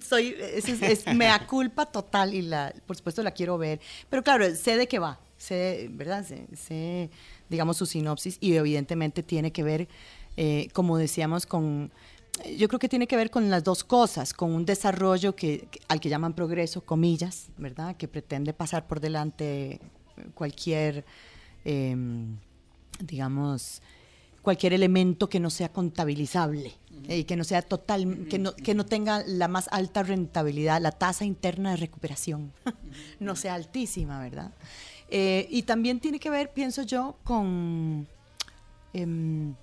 Soy, me da culpa total y la, por supuesto la quiero ver. Pero claro, sé de qué va, sé, ¿verdad? Sé, digamos, su sinopsis y evidentemente tiene que ver, eh, como decíamos, con... Yo creo que tiene que ver con las dos cosas, con un desarrollo que, al que llaman progreso, comillas, ¿verdad? Que pretende pasar por delante cualquier, em, digamos, cualquier elemento que no sea contabilizable y eh, que no sea total, que no, que no tenga la más alta rentabilidad, la tasa interna de recuperación *laughs* no sea altísima, ¿verdad? Eh, y también tiene que ver, pienso yo, con... em,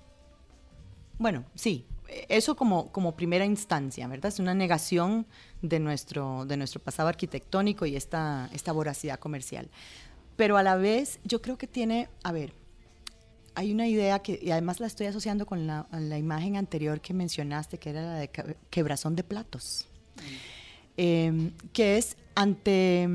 bueno, sí, eso como, como primera instancia, ¿verdad? Es una negación de nuestro, de nuestro pasado arquitectónico y esta, esta voracidad comercial. Pero a la vez yo creo que tiene, a ver, hay una idea que, y además la estoy asociando con la, imagen anterior que mencionaste, que era la de quebrazón de platos, eh, que es ante,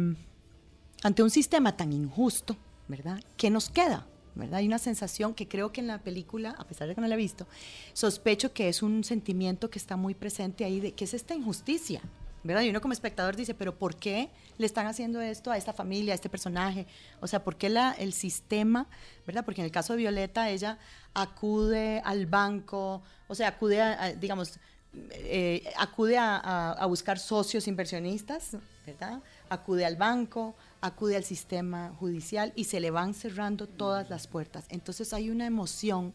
ante un sistema tan injusto, ¿verdad? ¿Qué nos queda? ¿verdad? Hay una sensación que creo que en la película, a pesar de que no la he visto, sospecho que es un sentimiento que está muy presente ahí de que es esta injusticia, ¿verdad? Y uno como espectador dice, pero ¿por qué le están haciendo esto a esta familia, a este personaje? O sea, ¿por qué el sistema, ¿verdad? Porque en el caso de Violeta, ella acude al banco, o sea, acude a, digamos, eh, acude a, buscar socios inversionistas, ¿verdad? Acude al banco, acude al sistema judicial y se le van cerrando todas las puertas. Entonces hay una emoción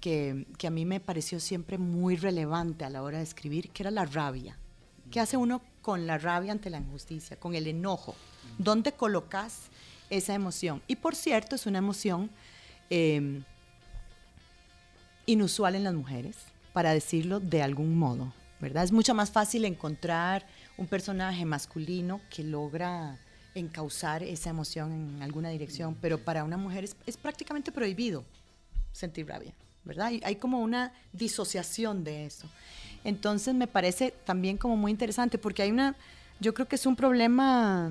que, que a mí me pareció siempre muy relevante a la hora de escribir, que era la rabia. ¿Qué hace uno con la rabia ante la injusticia, con el enojo? ¿Dónde colocas esa emoción? Y por cierto, es una emoción eh, inusual en las mujeres, para decirlo de algún modo, ¿verdad? Es mucho más fácil encontrar un personaje masculino que logra encauzar esa emoción en alguna dirección, pero para una mujer es, es prácticamente prohibido sentir rabia, ¿verdad? Hay, como una disociación de eso. Entonces me parece también como muy interesante porque hay una, yo creo que es un problema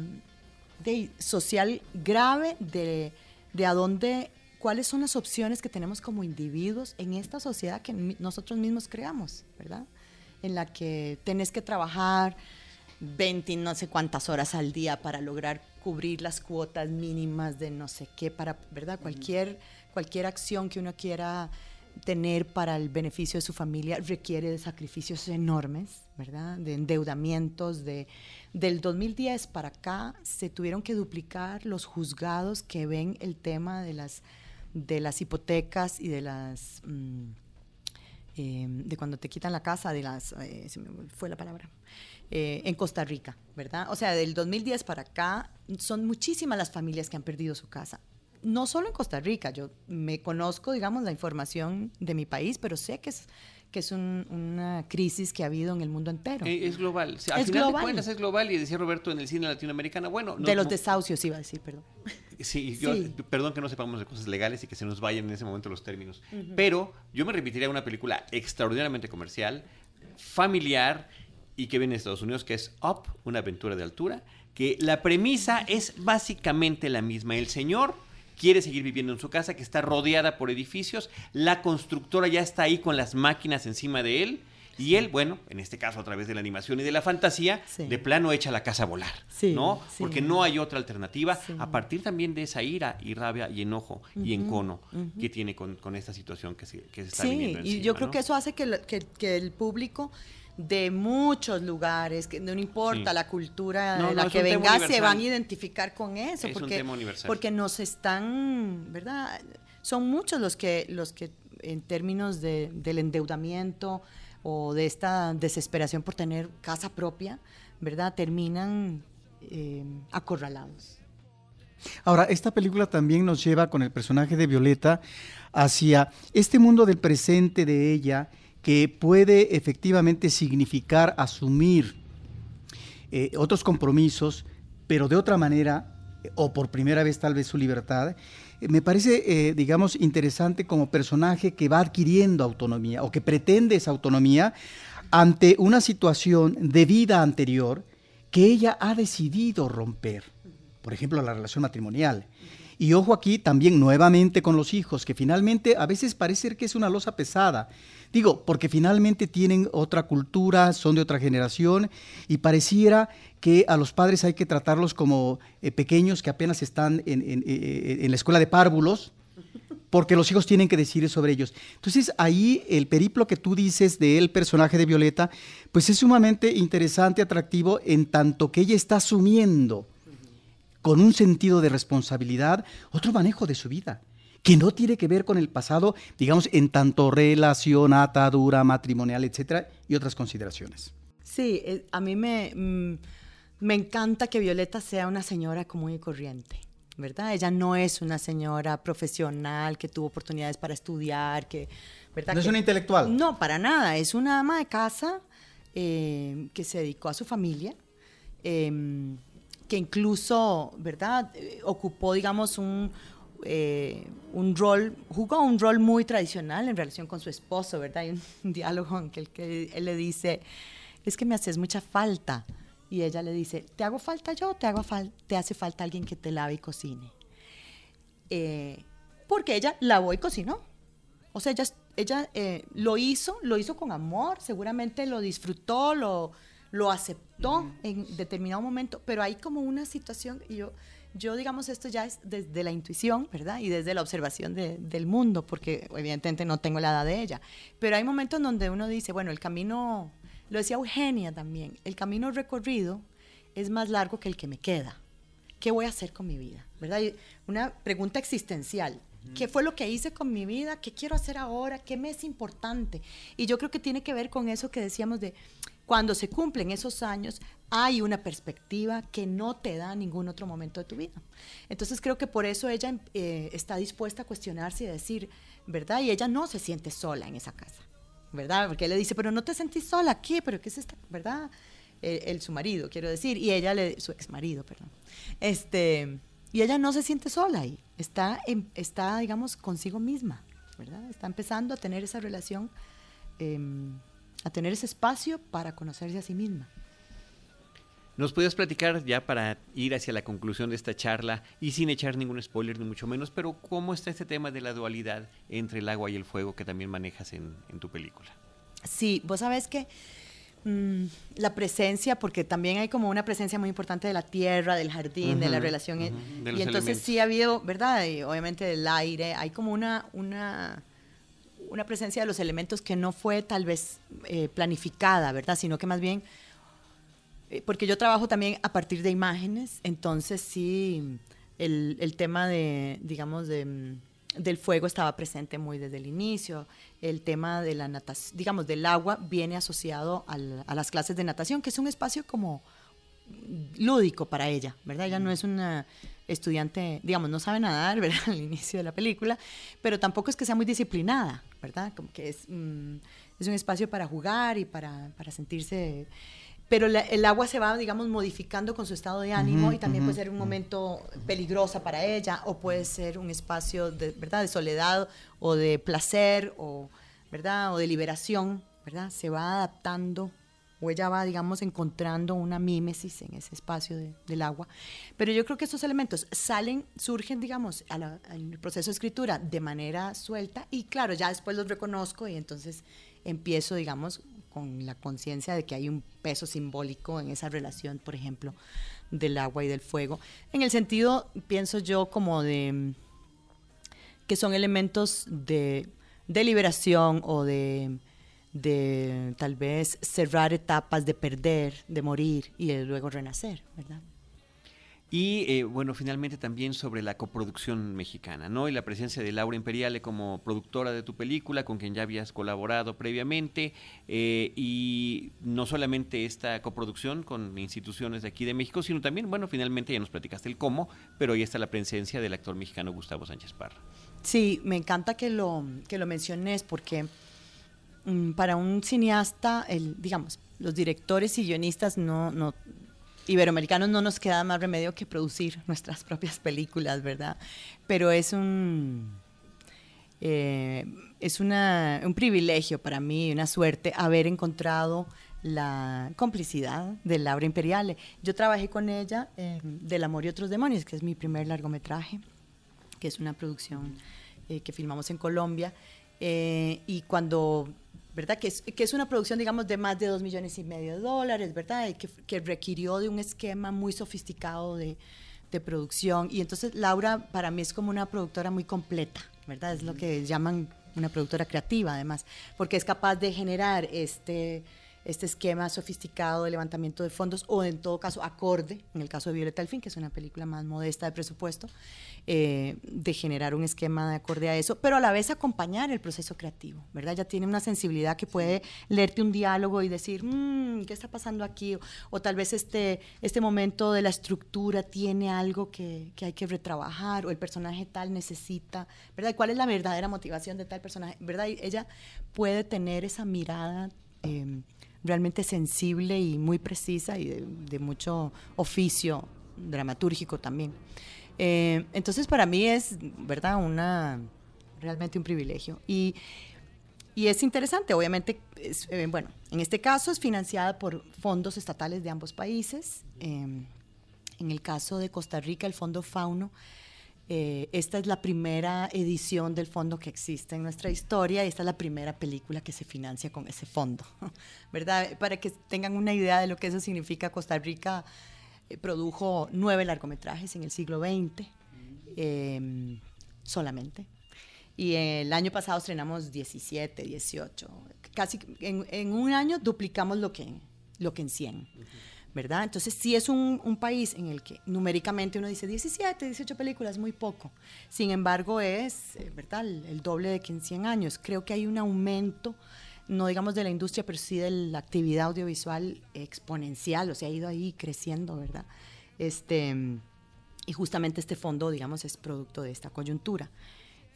de, social grave de, de a dónde, cuáles son las opciones que tenemos como individuos en esta sociedad que nosotros mismos creamos, ¿verdad? En la que tenés que trabajar, 20 no sé cuántas horas al día para lograr cubrir las cuotas mínimas de no sé qué, para, ¿verdad? Cualquier, cualquier acción que uno quiera tener para el beneficio de su familia requiere de sacrificios enormes, ¿verdad? De endeudamientos, de, del 2010 para acá se tuvieron que duplicar los juzgados que ven el tema de las, de las hipotecas y de las... Mmm, eh, de cuando te quitan la casa, de las... Eh, se me fue la palabra eh, en Costa Rica, ¿verdad? O sea, del 2010 para acá son muchísimas las familias que han perdido su casa. No solo en Costa Rica, yo me conozco, digamos, la información de mi país, pero sé que es que es un, una crisis que ha habido en el mundo entero. Eh, es global. O sea, al Es final global. de cuentas es global y decía Roberto en el cine latinoamericano, bueno... no- de los desahucios iba a decir, perdón. Sí, yo, Sí. perdón que no sepamos de cosas legales y que se nos vayan en ese momento los términos. Pero yo me repetiría a una película extraordinariamente comercial, familiar y que viene de Estados Unidos, que es Up, una aventura de altura, que la premisa es básicamente la misma. El señor quiere seguir viviendo en su casa, que está rodeada por edificios, la constructora ya está ahí con las máquinas encima de él. Y él, bueno, en este caso a través de la animación y de la fantasía, Sí. de plano echa la casa a volar, Sí, ¿no? sí. Porque no hay otra alternativa Sí. a partir también de esa ira y rabia y enojo y encono que tiene con, con esta situación que se, que se está Sí, viviendo y encima, yo creo ¿no? que eso hace que- que el público de muchos lugares, que no importa Sí. la cultura No, de la que venga, se van a identificar con eso, Es un porque, tema universal. porque nos están, ¿verdad? Son muchos los que, los que en términos de, del endeudamiento o de esta desesperación por tener casa propia, ¿verdad? Terminan eh, acorralados. Ahora, esta película también nos lleva con el personaje de Violeta hacia este mundo del presente de ella puede efectivamente significar asumir eh, otros compromisos, pero de otra manera, o por primera vez tal vez su libertad. Eh, me parece, eh, digamos, interesante como personaje que va adquiriendo autonomía o que pretende esa autonomía ante una situación de vida anterior que ella ha decidido romper por ejemplo, la relación matrimonial. Y ojo aquí también nuevamente con los hijos, que finalmente a veces parece que es una losa pesada. Digo, porque finalmente tienen otra cultura, son de otra generación y pareciera que a los padres hay que tratarlos como eh, pequeños que apenas están en, en- eh, en la escuela de párvulos, porque los hijos tienen que decir sobre ellos. Entonces ahí el periplo que tú dices del personaje de Violeta, pues es sumamente interesante, atractivo, en tanto que ella está asumiendo con un sentido de responsabilidad otro manejo de su vida, que no tiene que ver con el pasado, digamos, en tanto relación, atadura, matrimonial, etcétera, y otras consideraciones. Sí, eh, a mí me, mm, me encanta que Violeta sea una señora común y corriente, ¿verdad? Ella no es una señora profesional que tuvo oportunidades para estudiar, que, ¿verdad? No es Que- una intelectual. No, para nada. Es una ama de casa eh, que se dedicó a su familia, eh, que incluso, ¿verdad? Eh, ocupó, digamos, un, eh, un rol, jugó un rol muy tradicional en relación con su esposo, ¿verdad? Hay un, *laughs* diálogo en que, el que él le dice, es que me haces mucha falta. Y ella le dice, ¿te hago falta yo o te, hago fal- te hace falta alguien que te lave y cocine? Eh, porque ella lavó y cocinó. O sea, ella, ella eh, lo hizo, lo hizo con amor, seguramente lo disfrutó, lo, lo aceptó en determinado momento, pero hay como una situación, y yo, yo digamos, esto ya es desde la intuición, ¿verdad? Y desde la observación de- del mundo, porque evidentemente no tengo la edad de ella, pero hay momentos donde uno dice, bueno, el camino, lo decía Eugenia también, el camino recorrido es más largo que el que me queda. ¿qué voy a hacer con mi vida? ¿Verdad? Una pregunta existencial. ¿Qué fue lo que hice con mi vida? ¿Qué quiero hacer ahora? ¿Qué me es importante? Y yo creo que tiene que ver con eso que decíamos de cuando se cumplen esos años, hay una perspectiva que no te da ningún otro momento de tu vida. Entonces creo que por eso ella eh, está dispuesta a cuestionarse y a decir, ¿verdad? Y ella no se siente sola en esa casa, ¿verdad? Porque él le dice, pero no te sentís sola aquí, pero ¿qué es esta? ¿Verdad? El, el- su marido, quiero decir, y ella le, su ex marido, perdón. Este, y ella no se siente sola ahí, está, en- está, digamos, consigo misma, ¿verdad? Está empezando a tener esa relación, em, a tener ese espacio para conocerse a sí misma. ¿Nos puedes platicar ya para ir hacia la conclusión de esta charla y sin echar ningún spoiler ni mucho menos, pero cómo está este tema de la dualidad entre el agua y el fuego que también manejas en, en tu película? Sí, vos sabés que mm, la presencia, porque también hay como una presencia muy importante de la tierra, del jardín, de la relación. eh, de y entonces elementos. sí ha habido, ¿verdad? Y obviamente del aire, hay como una, una, una presencia de los elementos que no fue tal vez eh, planificada, ¿verdad? Sino que más bien, eh, porque yo trabajo también a partir de imágenes, entonces sí, el, el tema de, digamos, de, mm, del fuego estaba presente muy desde el inicio, el tema de la natación, digamos, del agua viene asociado al- a las clases de natación, que es un espacio como lúdico para ella, ¿verdad? Ella no es una estudiante, digamos, no sabe nadar, *laughs* ¿verdad? Al inicio de la película, pero tampoco es que sea muy disciplinada, ¿verdad? Como que es, mm, es un espacio para jugar y para, para sentirse... Pero la- el agua se va, digamos, modificando con su estado de ánimo Ujú, y también ujú, puede ser un momento peligrosa para ella o puede ser un espacio de, ¿verdad? de soledad o de placer o, ¿verdad? o de liberación, ¿verdad? Se va adaptando o ella va, digamos, encontrando una mímesis en ese espacio de- del agua. Pero yo creo que estos elementos salen, surgen, digamos, en el proceso de escritura de manera suelta y claro, ya después los reconozco y entonces empiezo, digamos, con la conciencia de que hay un peso simbólico en esa relación, por ejemplo, del agua y del fuego. En el sentido, pienso yo, como de que son elementos de, de liberación o de, de tal vez cerrar etapas, de perder, de morir y de luego renacer, ¿verdad? Y eh, bueno, finalmente también sobre la coproducción mexicana, ¿no? Y la presencia de Laura Imperiale como productora de tu película, con quien ya habías colaborado previamente, eh, y no solamente esta coproducción con instituciones de aquí de México, sino también, bueno, finalmente ya nos platicaste el cómo, pero ahí está la presencia del actor mexicano Gustavo Sánchez Parra. Sí, me encanta que lo, que lo menciones porque para un cineasta, el, digamos, los directores y guionistas no, no, iberoamericanos no nos queda más remedio que producir *laughs* nuestras propias películas, ¿verdad? Pero es un, eh, es una, un privilegio para mí, una suerte, haber encontrado la complicidad de Laura Imperiale. Yo trabajé con ella en Del Amor y Otros Demonios, que es mi primer largometraje, que es una producción eh, que filmamos en Colombia. eh, y cuando, ¿verdad? Que es, que es una producción, digamos, de más de dos millones y medio de dólares, ¿verdad? Que, que requirió de un esquema muy sofisticado de, de producción. Y entonces Laura para mí es como una productora muy completa, ¿verdad? Es lo que llaman una productora creativa, además, porque es capaz de generar este este esquema sofisticado de levantamiento de fondos o en todo caso acorde, en el caso de Violeta Alfín, que es una película más modesta de presupuesto, eh, de generar un esquema de acorde a eso, pero a la vez acompañar el proceso creativo, ¿verdad? Ya tiene una sensibilidad que puede leerte un diálogo y decir, mm, ¿qué está pasando aquí? O, tal vez este, este momento de la estructura tiene algo que, que hay que retrabajar o el personaje tal necesita, ¿verdad? ¿Cuál es la verdadera motivación de tal personaje? ¿Verdad? Ella puede tener esa mirada eh, realmente sensible y muy precisa y de, mucho oficio dramatúrgico también. Eh, entonces para mí es, ¿verdad? Una, realmente un privilegio. Y, y es interesante, obviamente, eh, bueno, en este caso es financiada por fondos estatales de ambos países. en el caso de Costa Rica, el Fondo Fauno eh, esta es la primera edición del fondo que existe en nuestra historia y esta es la primera película que se financia con ese fondo, *laughs* ¿verdad? Para que tengan una idea de lo que eso significa, Costa Rica eh, produjo nueve largometrajes en el siglo XX em, solamente. Y el año pasado estrenamos 17, 18. Casi en, un año duplicamos lo que, lo que en 100. ¿Verdad? Entonces, sí es un, país en el que numéricamente uno dice 17, 18 películas, muy poco. Sin embargo, es, eh, ¿verdad?, el, doble de que en 100 años. Creo que hay un aumento, no digamos de la industria, pero sí de la actividad audiovisual exponencial, o sea, ha ido ahí creciendo, ¿verdad? Este, y justamente este fondo, digamos, es producto de esta coyuntura.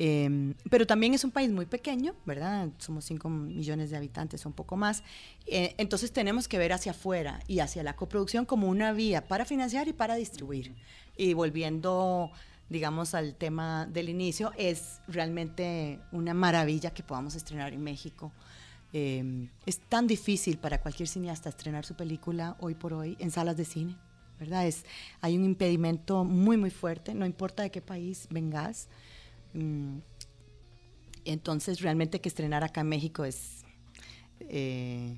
Em, pero también es un país muy pequeño, ¿verdad? Somos 5 millones de habitantes, un poco más. Eh, entonces tenemos que ver hacia afuera y hacia la coproducción como una vía para financiar y para distribuir. Y volviendo, digamos, al tema del inicio, es realmente una maravilla que podamos estrenar en México. Em, es tan difícil para cualquier cineasta estrenar su película hoy por hoy en salas de cine, ¿verdad? Es, hay un impedimento muy, muy fuerte, no importa de qué país vengas. Mm, entonces, realmente que estrenar acá en México es, eh,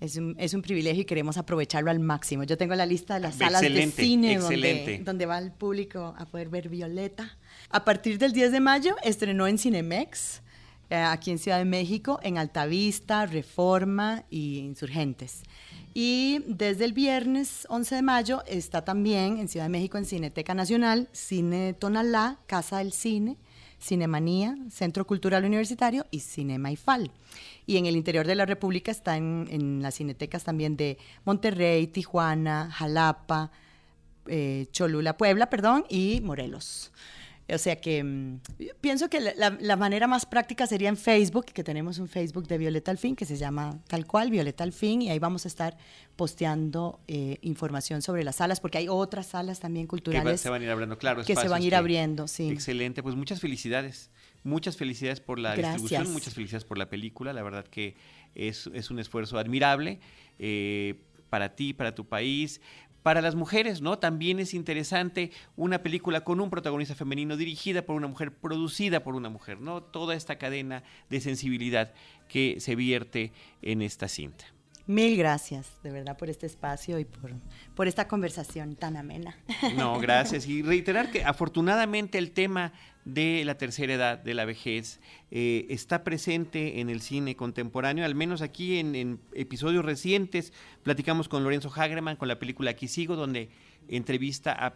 es, un, es, un, privilegio y queremos aprovecharlo al máximo. Yo tengo la lista de las salas de cine donde, donde, va el público a poder ver Violeta. A partir del 10 de mayo estrenó en Cinemex, eh, aquí en Ciudad de México, en Altavista, Reforma y Insurgentes. Y desde el viernes 11 de mayo está también en Ciudad de México en Cineteca Nacional, Cine Tonalá, Casa del Cine, Cinemanía, Centro Cultural Universitario y Cinema IFAL. Y en el interior de la República están en, las cinetecas también de Monterrey, Tijuana, Jalapa, eh, Cholula, Puebla, perdón, y Morelos. O sea que mm, pienso que la, manera más práctica sería en Facebook, que tenemos un Facebook de Violeta Alfín que se llama tal cual, Violeta Alfín, y ahí vamos a estar posteando eh, información sobre las salas, porque hay otras salas también culturales. Que se van a ir abriendo, claro. Que se van a ir abriendo, sí. Excelente, pues muchas felicidades. Muchas felicidades por la distribución, muchas felicidades por la película. La verdad que es, es un esfuerzo admirable eh, para ti, para tu país para las mujeres, ¿no? También es interesante una película con un protagonista femenino dirigida por una mujer, producida por una mujer, ¿no? Toda esta cadena de sensibilidad que se vierte en esta cinta. Mil gracias, de verdad, por este espacio y por, por esta conversación tan amena. No, gracias. Y reiterar que afortunadamente el tema de la tercera edad, de la vejez, eh, está presente en el cine contemporáneo, al menos aquí en, episodios recientes. Platicamos con Lorenzo Hagerman con la película Aquí Sigo, donde entrevista a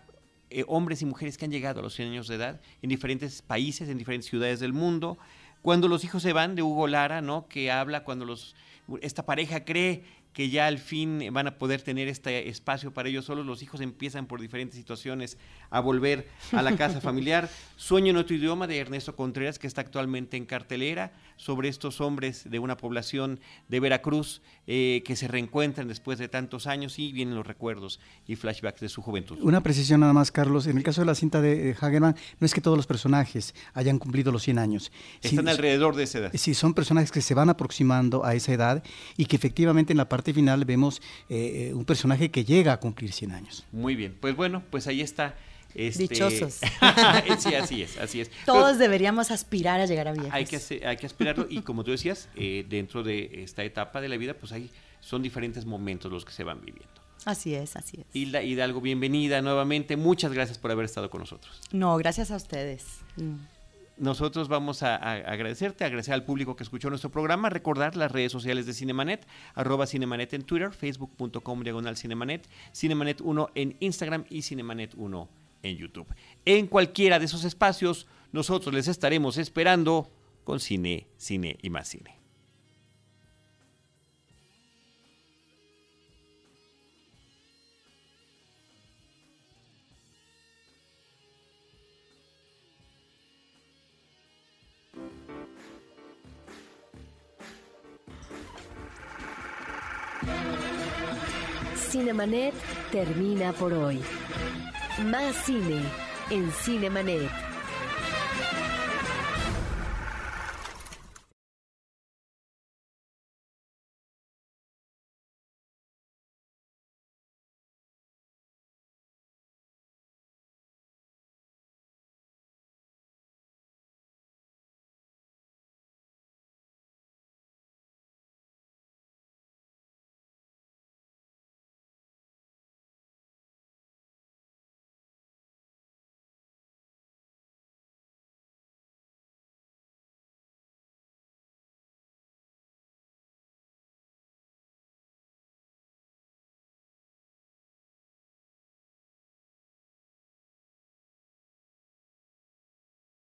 eh, hombres y mujeres que han llegado a los 100 años de edad en diferentes países, en diferentes ciudades del mundo. Cuando los hijos se van, de Hugo Lara, ¿no? que habla cuando los esta pareja cree que ya al fin van a poder tener este espacio para ellos solos. Los hijos empiezan por diferentes situaciones a volver a la casa familiar. *laughs* Sueño en otro idioma de Ernesto Contreras, que está actualmente en cartelera, sobre estos hombres de una población de Veracruz eh, que se reencuentran después de tantos años y vienen los recuerdos y flashbacks de su juventud. Una precisión nada más, Carlos. En el caso de la cinta de Hagerman, no es que todos los personajes hayan cumplido los 100 años. Están alrededor de esa edad. Sí, son personajes que se van aproximando a esa edad y que efectivamente en la parte final vemos eh, un personaje que llega a cumplir 100 años. Muy bien, pues bueno, pues ahí está. Este... Dichosos. *laughs* sí, así es, así es. Todos deberíamos aspirar a llegar a viejos. Hay que, hay que aspirarlo y como tú decías, eh, dentro de esta etapa de la vida, pues hay, son diferentes momentos los que se van viviendo. Así es, así es. Hilda Hidalgo, bienvenida nuevamente. Muchas gracias por haber estado con nosotros. No, gracias a ustedes. Mm. nosotros vamos a, a agradecerte, agradecer al público que escuchó nuestro programa, recordar las redes sociales de Cinemanet, arroba Cinemanet en Twitter, facebook.com diagonal Cinemanet, Cinemanet 1 en Instagram y Cinemanet 1 en YouTube. En cualquiera de esos espacios, nosotros les estaremos esperando con cine, cine y más cine. Cinemanet termina por hoy. Más cine en Cinemanet.